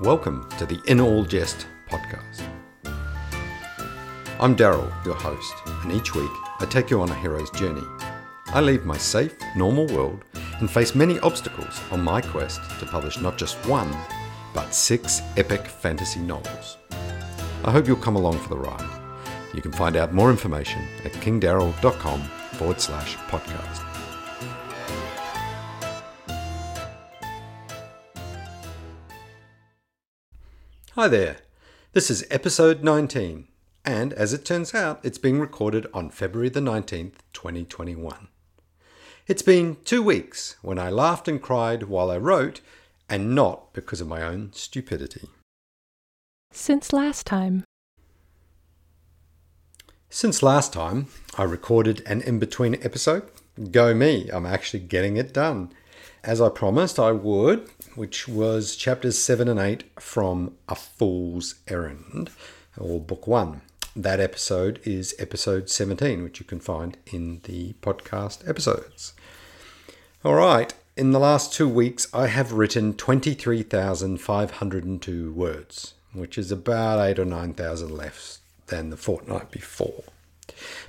Welcome to the In All Jest podcast. I'm Daryl, your host, and each week I take you on a hero's journey. I leave my safe, normal world and face many obstacles on my quest to publish not just one, but six epic fantasy novels. I hope you'll come along for the ride. You can find out more information at kingdaryl.com forward slash podcast. Hi there. This is episode 19, and as it turns out, it's being recorded on February the 19th, 2021. It's been two weeks when I laughed and cried while I wrote, and not because of my own stupidity. Since last time. Since last time I recorded an in between episode, go me, I'm actually getting it done. As I promised I would, which was chapters 7 and 8 from A Fool's Errand, or book 1. That episode is episode 17, which you can find in the podcast episodes. All right, in the last two weeks, I have written 23,502 words, which is about 8 or 9,000 less than the fortnight before.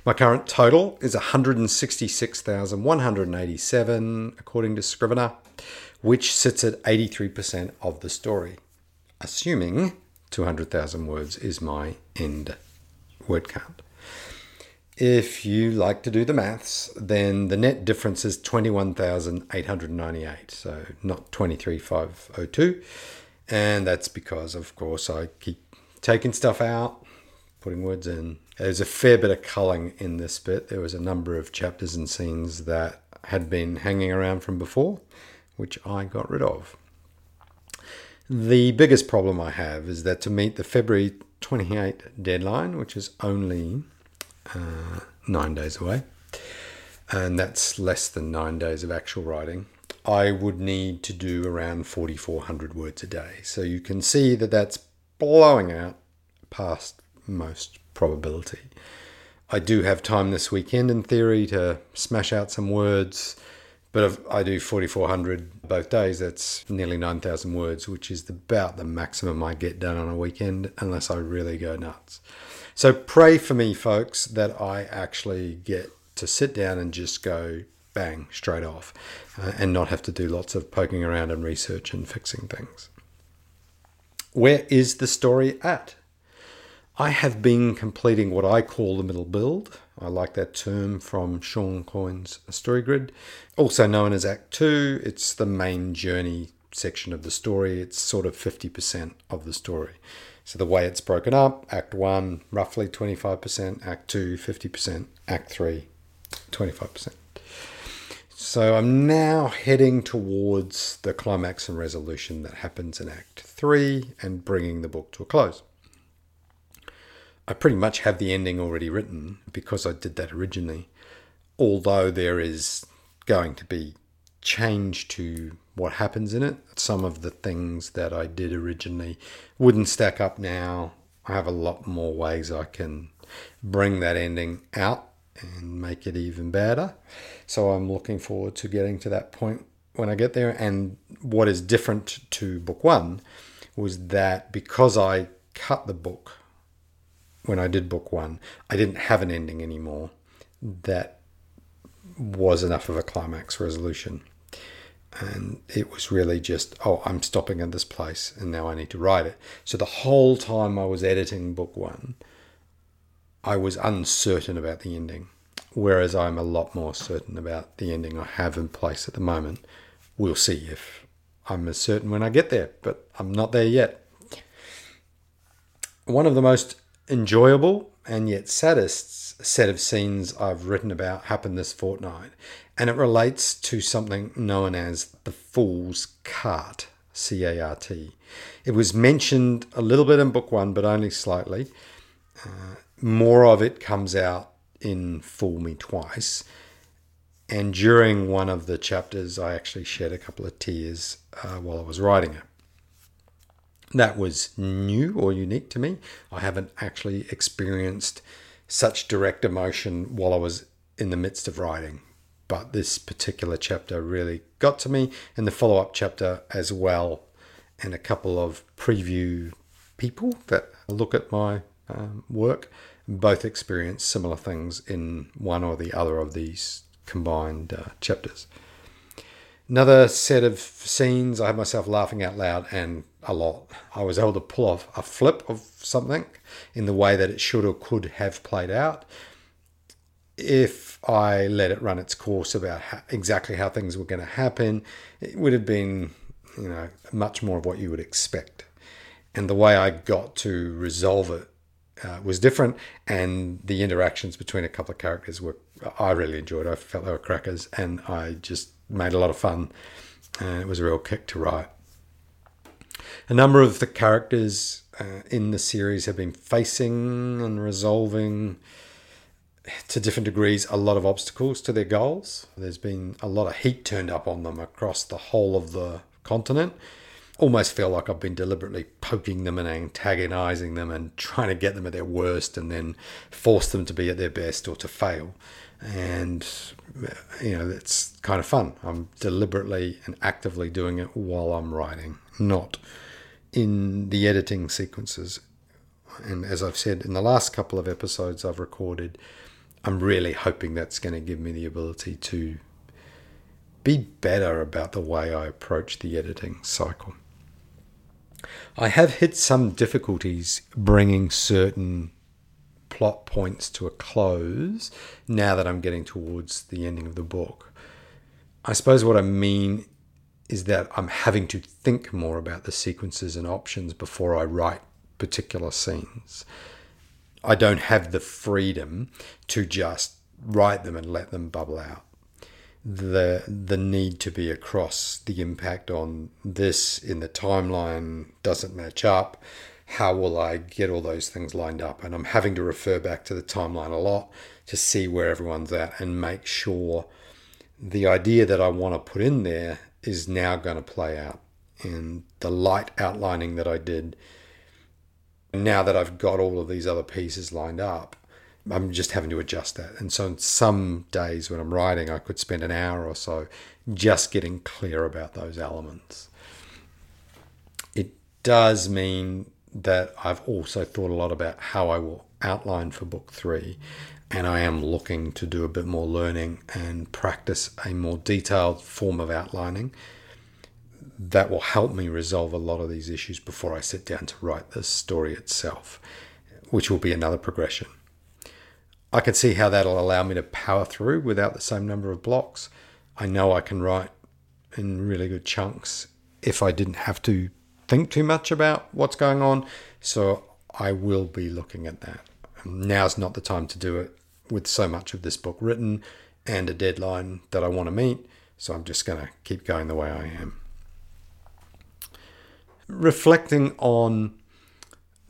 My current total is 166,187, according to Scrivener, which sits at 83% of the story, assuming 200,000 words is my end word count. If you like to do the maths, then the net difference is 21,898, so not 23,502. And that's because, of course, I keep taking stuff out, putting words in. There's a fair bit of culling in this bit. There was a number of chapters and scenes that had been hanging around from before, which I got rid of. The biggest problem I have is that to meet the February 28 deadline, which is only uh, nine days away, and that's less than nine days of actual writing, I would need to do around 4,400 words a day. So you can see that that's blowing out past most probability. I do have time this weekend in theory to smash out some words, but if I do 4,400 both days, that's nearly 9,000 words, which is about the maximum I get done on a weekend unless I really go nuts. So pray for me, folks, that I actually get to sit down and just go bang straight off uh, and not have to do lots of poking around and research and fixing things. Where is the story at? I have been completing what I call the middle build. I like that term from Shawn Coyne's Story Grid, also known as Act 2. It's the main journey section of the story. It's sort of 50% of the story. So the way it's broken up, Act 1, roughly 25%, Act 2, 50%, Act 3, 25%. So I'm now heading towards the climax and resolution that happens in Act 3 and bringing the book to a close. I pretty much have the ending already written because I did that originally, although there is going to be change to what happens in it. Some of the things that I did originally wouldn't stack up now. I have a lot more ways I can bring that ending out and make it even better. So I'm looking forward to getting to that point when I get there. And what is different to book one was that because I cut the book when I did book one, I didn't have an ending anymore that was enough of a climax resolution. And it was really just, oh, I'm stopping at this place and now I need to write it. So the whole time I was editing book one, I was uncertain about the ending. Whereas I'm a lot more certain about the ending I have in place at the moment. We'll see if I'm as certain when I get there, but I'm not there yet. One of the most enjoyable and yet saddest set of scenes I've written about happened this fortnight, and it relates to something known as the Fool's Cart, C A R T. It was mentioned a little bit in book one, but only slightly. Uh, more of it comes out in Fool Me Twice. And during one of the chapters, I actually shed a couple of tears uh, while I was writing it that was new or unique to me. I haven't actually experienced such direct emotion while I was in the midst of writing. But this particular chapter really got to me, and the follow up chapter as well. and a couple of preview people that look at my um, work both experience similar things in one or the other of these combined uh, chapters. Another set of scenes, I had myself laughing out loud and a lot. I was able to pull off a flip of something in the way that it should or could have played out if I let it run its course about how, exactly how things were going to happen. It would have been, you know, much more of what you would expect. And the way I got to resolve it uh, was different, and the interactions between a couple of characters were I really enjoyed. I felt they were crackers, and I just made a lot of fun. And it was a real kick to write. A number of the characters uh, in the series have been facing and resolving to different degrees a lot of obstacles to their goals. There's been a lot of heat turned up on them across the whole of the continent almost feel like I've been deliberately poking them and antagonizing them and trying to get them at their worst and then force them to be at their best or to fail. And, you know, it's kind of fun. I'm deliberately and actively doing it while I'm writing, not in the editing sequences. And as I've said in the last couple of episodes I've recorded, I'm really hoping that's going to give me the ability to be better about the way I approach the editing cycle. I have hit some difficulties bringing certain plot points to a close now that I'm getting towards the ending of the book. I suppose what I mean is that I'm having to think more about the sequences and options before I write particular scenes. I don't have the freedom to just write them and let them bubble out the the need to be across the impact on this in the timeline doesn't match up. How will i get all those things lined up? And i'm having to refer back to the timeline a lot to see where everyone's at and make sure the idea that i want to put in there is now going to play out. And the light outlining that i did now that i've got all of these other pieces lined up I'm just having to adjust that. And so, some days when I'm writing, I could spend an hour or so just getting clear about those elements. It does mean that I've also thought a lot about how I will outline for book three. And I am looking to do a bit more learning and practice a more detailed form of outlining that will help me resolve a lot of these issues before I sit down to write the story itself, which will be another progression. I can see how that'll allow me to power through without the same number of blocks. I know I can write in really good chunks if I didn't have to think too much about what's going on. So I will be looking at that. Now's not the time to do it with so much of this book written and a deadline that I want to meet. So I'm just going to keep going the way I am. Reflecting on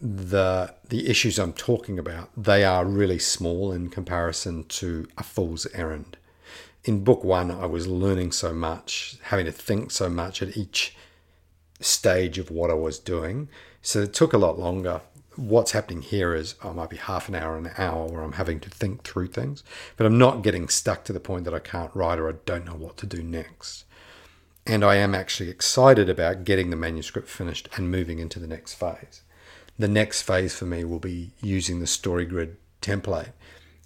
the the issues I'm talking about, they are really small in comparison to a fool's errand. In book one, I was learning so much, having to think so much at each stage of what I was doing. So it took a lot longer. What's happening here is I might be half an hour, an hour where I'm having to think through things, but I'm not getting stuck to the point that I can't write or I don't know what to do next. And I am actually excited about getting the manuscript finished and moving into the next phase the next phase for me will be using the story grid template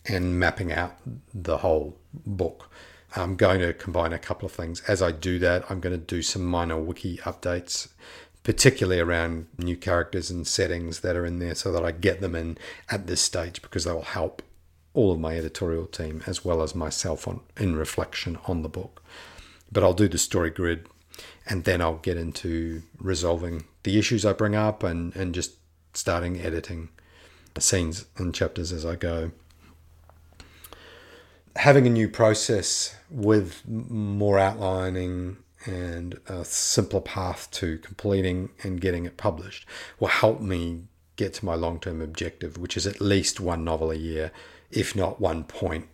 and mapping out the whole book. I'm going to combine a couple of things. As I do that, I'm going to do some minor wiki updates, particularly around new characters and settings that are in there so that I get them in at this stage because they will help all of my editorial team as well as myself on in reflection on the book. But I'll do the story grid and then I'll get into resolving the issues I bring up and, and just starting editing scenes and chapters as I go. Having a new process with more outlining and a simpler path to completing and getting it published will help me get to my long term objective, which is at least one novel a year, if not 1.25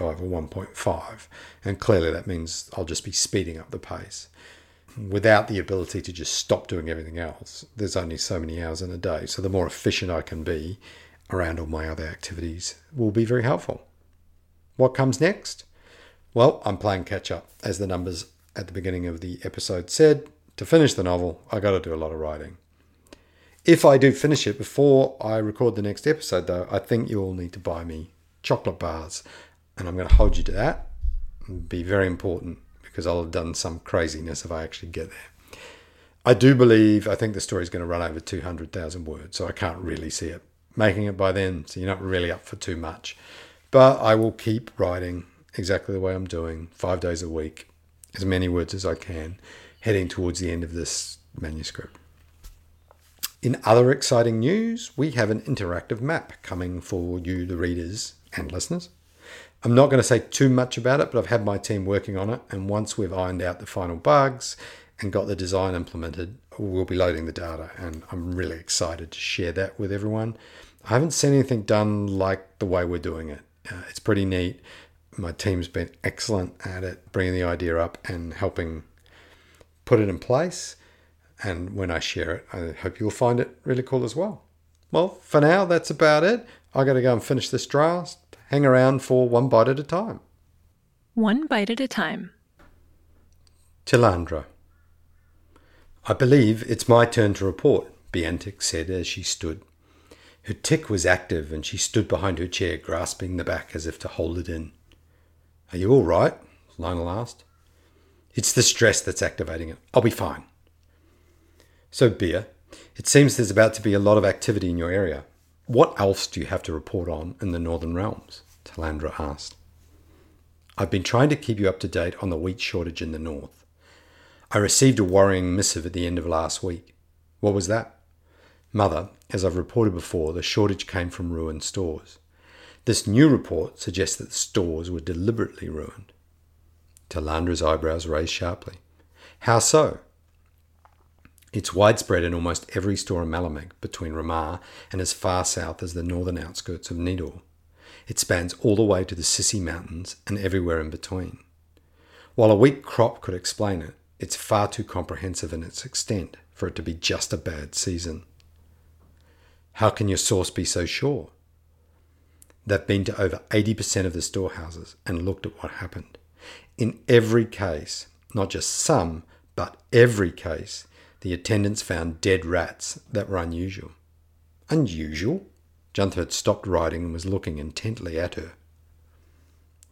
or 1.5. And clearly that means I'll just be speeding up the pace without the ability to just stop doing everything else, there's only so many hours in a day. So the more efficient I can be around all my other activities will be very helpful. What comes next? Well, I'm playing catch up, as the numbers at the beginning of the episode said. To finish the novel, I got to do a lot of writing. If I do finish it before I record the next episode, though, I think you all need to buy me chocolate bars. And I'm going to hold you to that. It'll be very important because I'll have done some craziness if I actually get there. I do believe, I think the story is going to run over 200,000 words, so I can't really see it making it by then, so you're not really up for too much. But I will keep writing exactly the way I'm doing, five days a week, as many words as I can, heading towards the end of this manuscript. In other exciting news, we have an interactive map coming for you, the readers and listeners. I'm not going to say too much about it, but I've had my team working on it, and once we've ironed out the final bugs and got the design implemented, we'll be loading the data, and I'm really excited to share that with everyone. I haven't seen anything done like the way we're doing it. Uh, it's pretty neat. My team's been excellent at it, bringing the idea up and helping put it in place. And when I share it, I hope you'll find it really cool as well. Well, for now, that's about it. I got to go and finish this draft. Hang around for one bite at a time. One bite at a time. Talandra. I believe it's my turn to report, Biantic said as she stood. Her tic was active and she stood behind her chair, grasping the back as if to hold it in. Are you all right? Lionel asked. It's the stress that's activating it. I'll be fine. So, Bia, it seems there's about to be a lot of activity in your area. What else do you have to report on in the Northern Realms? Talandra asked. I've been trying to keep you up to date on the wheat shortage in the north. I received a worrying missive at the end of last week. What was that? Mother, as I've reported before, the shortage came from ruined stores. This new report suggests that the stores were deliberately ruined. Talandra's eyebrows raised sharply. How so? It's widespread in almost every store in Malamek between Ramar and as far south as the northern outskirts of Nidor. It spans all the way to the Sissi Mountains and everywhere in between. While a weak crop could explain it, it's far too comprehensive in its extent for it to be just a bad season. How can your source be so sure? They've been to over 80% of the storehouses and looked at what happened. In every case, not just some, but every case, the attendants found dead rats that were unusual. Unusual? Juntha had stopped writing and was looking intently at her.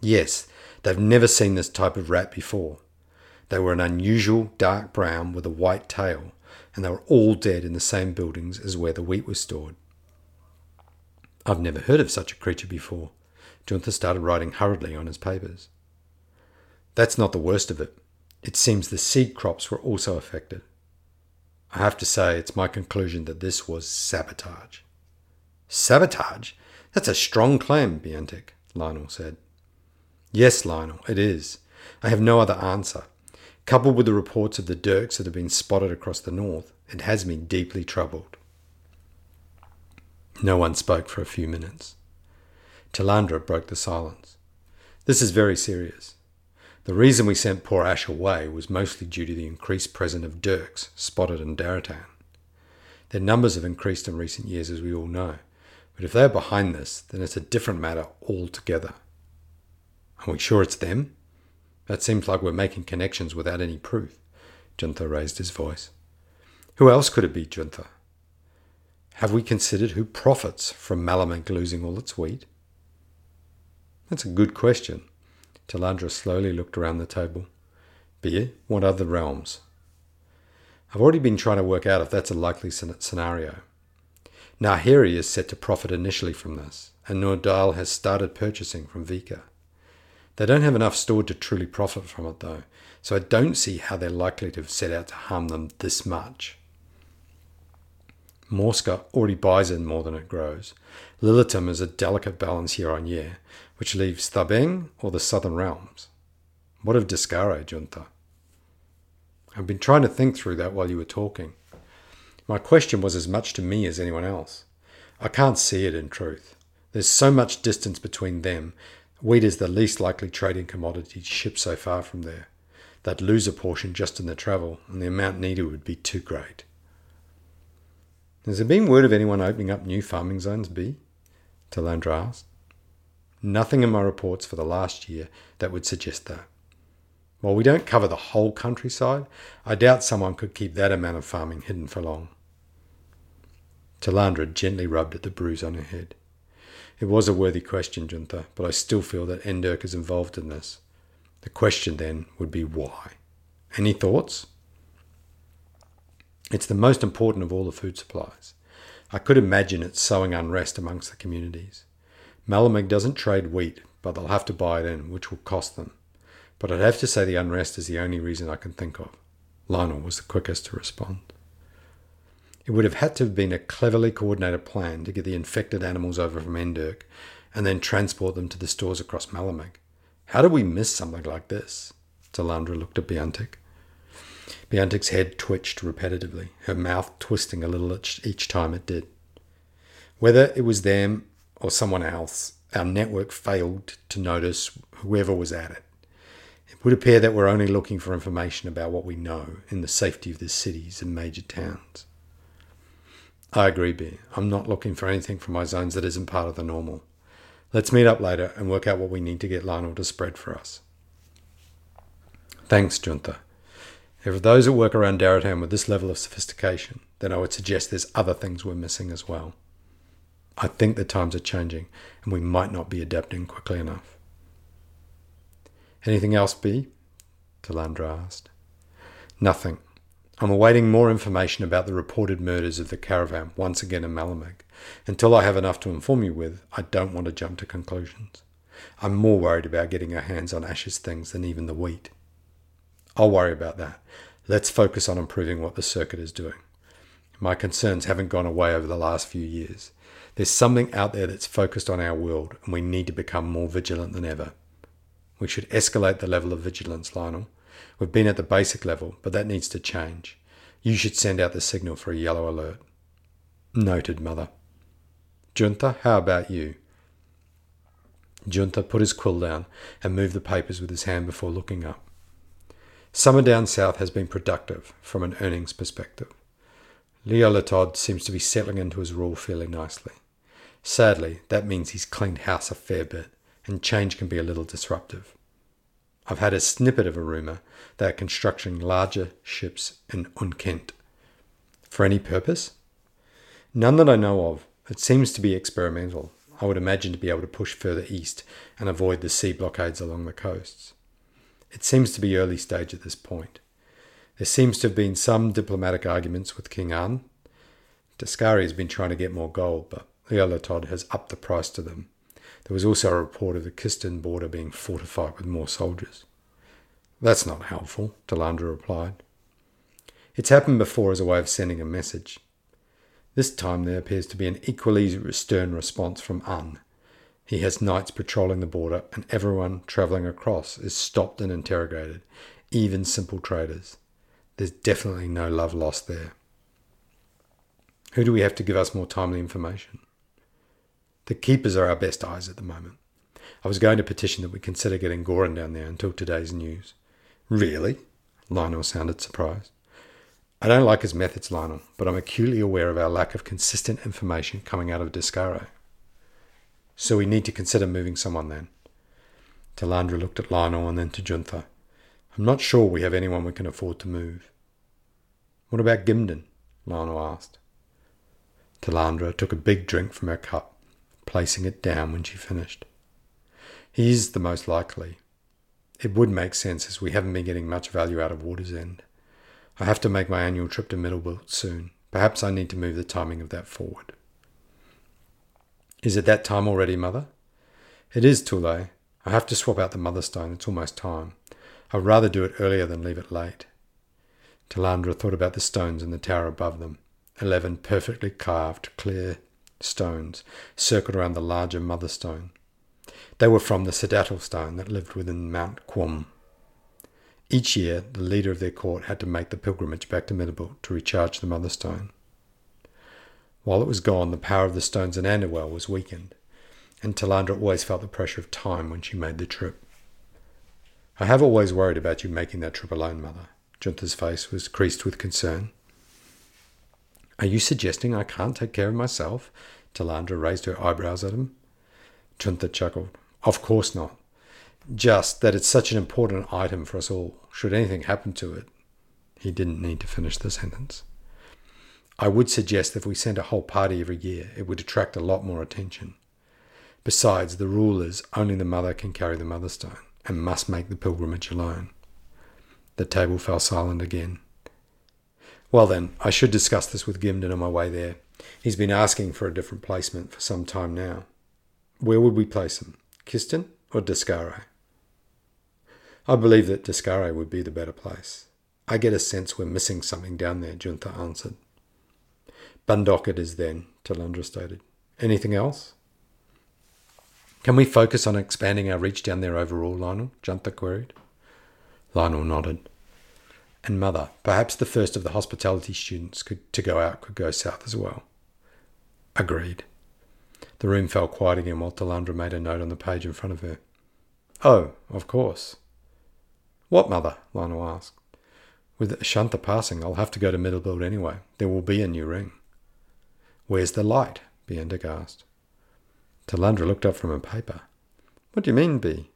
Yes, they've never seen this type of rat before. They were an unusual dark brown with a white tail, and they were all dead in the same buildings as where the wheat was stored. I've never heard of such a creature before. Juntha started writing hurriedly on his papers. That's not the worst of it. It seems the seed crops were also affected. I have to say, it's my conclusion that this was sabotage. Sabotage? That's a strong claim, Biantic, Lionel said. Yes, Lionel, it is. I have no other answer. Coupled with the reports of the dirks that have been spotted across the north, it has me deeply troubled. No one spoke for a few minutes. Talandra broke the silence. This is very serious. The reason we sent poor Ash away was mostly due to the increased presence of dirks spotted in Daratan. Their numbers have increased in recent years, as we all know, but if they are behind this, then it's a different matter altogether. Are we sure it's them? That seems like we're making connections without any proof. Juntha raised his voice. Who else could it be, Juntha? Have we considered who profits from Malamek losing all its wheat? That's a good question. Talandra slowly looked around the table. Bia, what other realms? I've already been trying to work out if that's a likely scenario. Nahiri is set to profit initially from this, and Nordal has started purchasing from Vika. They don't have enough stored to truly profit from it, though, so I don't see how they're likely to have set out to harm them this much. Morska already buys in more than it grows. Lilitum is a delicate balance year on year, which leaves Thabeng or the Southern Realms. What of Discare, Junta? I've been trying to think through that while you were talking. My question was as much to me as anyone else. I can't see it in truth. There's so much distance between them. Wheat is the least likely trading commodity shipped so far from there. They'd lose a portion just in the travel, and the amount needed would be too great. Has there been word of anyone opening up new farming zones, B? Talandra asked. Nothing in my reports for the last year that would suggest that. While we don't cover the whole countryside, I doubt someone could keep that amount of farming hidden for long. Talandra gently rubbed at the bruise on her head. It was a worthy question, Junta, but I still feel that Endirk is involved in this. The question then would be why? Any thoughts? It's the most important of all the food supplies. I could imagine it sowing unrest amongst the communities. Malamig doesn't trade wheat, but they'll have to buy it in, which will cost them. But I'd have to say the unrest is the only reason I can think of. Lionel was the quickest to respond. It would have had to have been a cleverly coordinated plan to get the infected animals over from Endirk and then transport them to the stores across Malamig. How did we miss something like this? Talandra looked at Biantic. Biantic's head twitched repetitively, her mouth twisting a little each time it did. Whether it was them or someone else, our network failed to notice whoever was at it. It would appear that we're only looking for information about what we know in the safety of the cities and major towns. I agree, B. I'm not looking for anything from my zones that isn't part of the normal. Let's meet up later and work out what we need to get Lionel to spread for us. Thanks, Junta. If those that work around Darrowtown with this level of sophistication, then I would suggest there's other things we're missing as well. I think the times are changing and we might not be adapting quickly enough. Anything else, B? Talandra asked. Nothing. I'm awaiting more information about the reported murders of the caravan once again in Malamig. Until I have enough to inform you with, I don't want to jump to conclusions. I'm more worried about getting our hands on Ash's things than even the wheat. I'll worry about that. Let's focus on improving what the circuit is doing. My concerns haven't gone away over the last few years. There's something out there that's focused on our world, and we need to become more vigilant than ever. We should escalate the level of vigilance, Lionel. We've been at the basic level, but that needs to change. You should send out the signal for a yellow alert. Noted, Mother. Junta, how about you? Junta put his quill down and moved the papers with his hand before looking up. Summer down south has been productive from an earnings perspective. Leo Latod seems to be settling into his role fairly nicely. Sadly, that means he's cleaned house a fair bit, and change can be a little disruptive. I've had a snippet of a rumour they are constructing larger ships in Unkent. For any purpose? None that I know of. It seems to be experimental. I would imagine to be able to push further east and avoid the sea blockades along the coasts. It seems to be early stage at this point. There seems to have been some diplomatic arguments with King An. Daskari has been trying to get more gold, but Leolatod has upped the price to them. There was also a report of the Kistan border being fortified with more soldiers. That's not helpful, Talandra replied. It's happened before as a way of sending a message. This time there appears to be an equally stern response from Un. He has knights patrolling the border, and everyone travelling across is stopped and interrogated, even simple traders. There's definitely no love lost there. Who do we have to give us more timely information? The keepers are our best eyes at the moment. I was going to petition that we consider getting Goran down there until today's news. Really? Lionel sounded surprised. I don't like his methods, Lionel, but I'm acutely aware of our lack of consistent information coming out of Descaro. So we need to consider moving someone then. Talandra looked at Lionel and then to Juntha. I'm not sure we have anyone we can afford to move. What about Gimden? Lionel asked. Talandra took a big drink from her cup, placing it down when she finished. He is the most likely, it would make sense as we haven't been getting much value out of Water's End. I have to make my annual trip to Middlebelt soon. Perhaps I need to move the timing of that forward. Is it that time already, Mother? It is, Tule. I have to swap out the Mother Stone. It's almost time. I'd rather do it earlier than leave it late. Talandra thought about the stones in the tower above them. Eleven perfectly carved, clear stones circled around the larger Mother Stone. They were from the Sedatl stone that lived within Mount Quom. Each year, the leader of their court had to make the pilgrimage back to Middlebelt to recharge the Mother Stone. While it was gone, the power of the stones in Anderwell was weakened, and Talandra always felt the pressure of time when she made the trip. I have always worried about you making that trip alone, Mother. Junta's face was creased with concern. Are you suggesting I can't take care of myself? Talandra raised her eyebrows at him. Junta chuckled. Of course not. just that it's such an important item for us all. Should anything happen to it, he didn't need to finish the sentence. I would suggest if we sent a whole party every year, it would attract a lot more attention. Besides, the rule is only the mother can carry the mother stone and must make the pilgrimage alone. The table fell silent again. Well, then, I should discuss this with Gimden on my way there. He's been asking for a different placement for some time now. Where would we place him? Kiston or Daskare? I believe that Daskare would be the better place. I get a sense we're missing something down there, Juntha answered. Bundok it is then, Talandra stated. Anything else? Can we focus on expanding our reach down there overall, Lionel? Juntha queried. Lionel nodded. And Mother, perhaps the first of the hospitality students could, to go out could go south as well. Agreed. The room fell quiet again while Talandra made a note on the page in front of her. Oh, of course. What, Mother? Lionel asked. With Ashantha passing, I'll have to go to Middlebuild anyway. There will be a new ring. Where's the light? Biantic asked. Talandra looked up from a paper. What do you mean, B?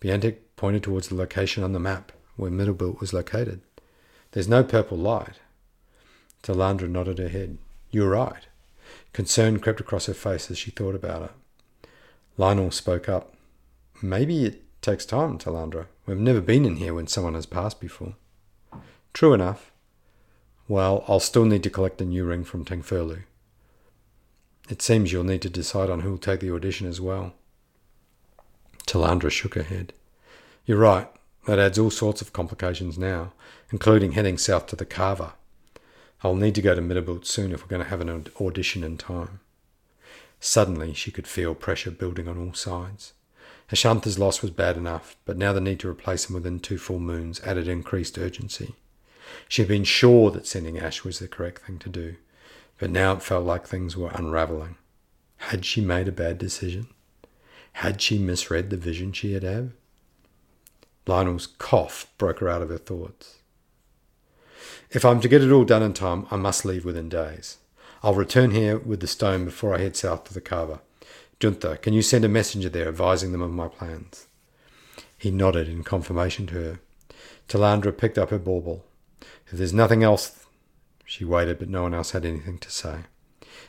Biantic pointed towards the location on the map where Middlebuild was located. There's no purple light. Talandra nodded her head. You're right. Concern crept across her face as she thought about it. Lionel spoke up. Maybe it takes time, Talandra. We've never been in here when someone has passed before. True enough. Well, I'll still need to collect a new ring from Tangfurlu. It seems you'll need to decide on who'll take the audition as well. Talandra shook her head. You're right. That adds all sorts of complications now, including heading south to the Carver. I'll need to go to Middlebuild soon if we're going to have an audition in time. Suddenly, she could feel pressure building on all sides. Ashantha's loss was bad enough, but now the need to replace him within two full moons added increased urgency. She had been sure that sending Ash was the correct thing to do, but now it felt like things were unravelling. Had she made a bad decision? Had she misread the vision she had had? Lionel's cough broke her out of her thoughts. If I'm to get it all done in time, I must leave within days. I'll return here with the stone before I head south to the Carver. Junta, can you send a messenger there advising them of my plans? He nodded in confirmation to her. Talandra picked up her bauble. If there's nothing else, she waited, but no one else had anything to say.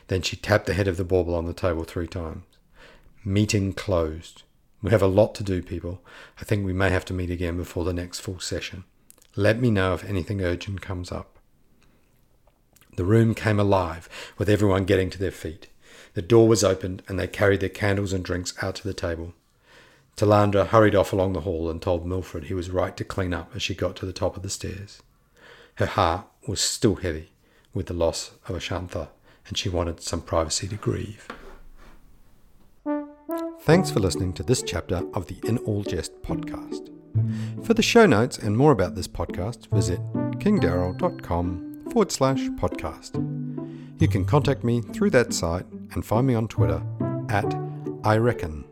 Then she tapped the head of the bauble on the table three times. Meeting closed. We have a lot to do, people. I think we may have to meet again before the next full session. Let me know if anything urgent comes up. The room came alive with everyone getting to their feet. The door was opened and they carried their candles and drinks out to the table. Talandra hurried off along the hall and told Milfred he was right to clean up as she got to the top of the stairs. Her heart was still heavy with the loss of Ashantha and she wanted some privacy to grieve. Thanks for listening to this chapter of the In All Jest podcast. For the show notes and more about this podcast, visit kingdaryl.com forward slash podcast. You can contact me through that site and find me on Twitter at I Reckon.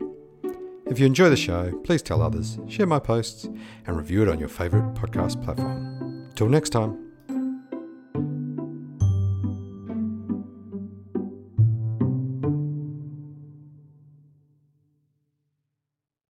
If you enjoy the show, please tell others, share my posts, and review it on your favourite podcast platform. Till next time.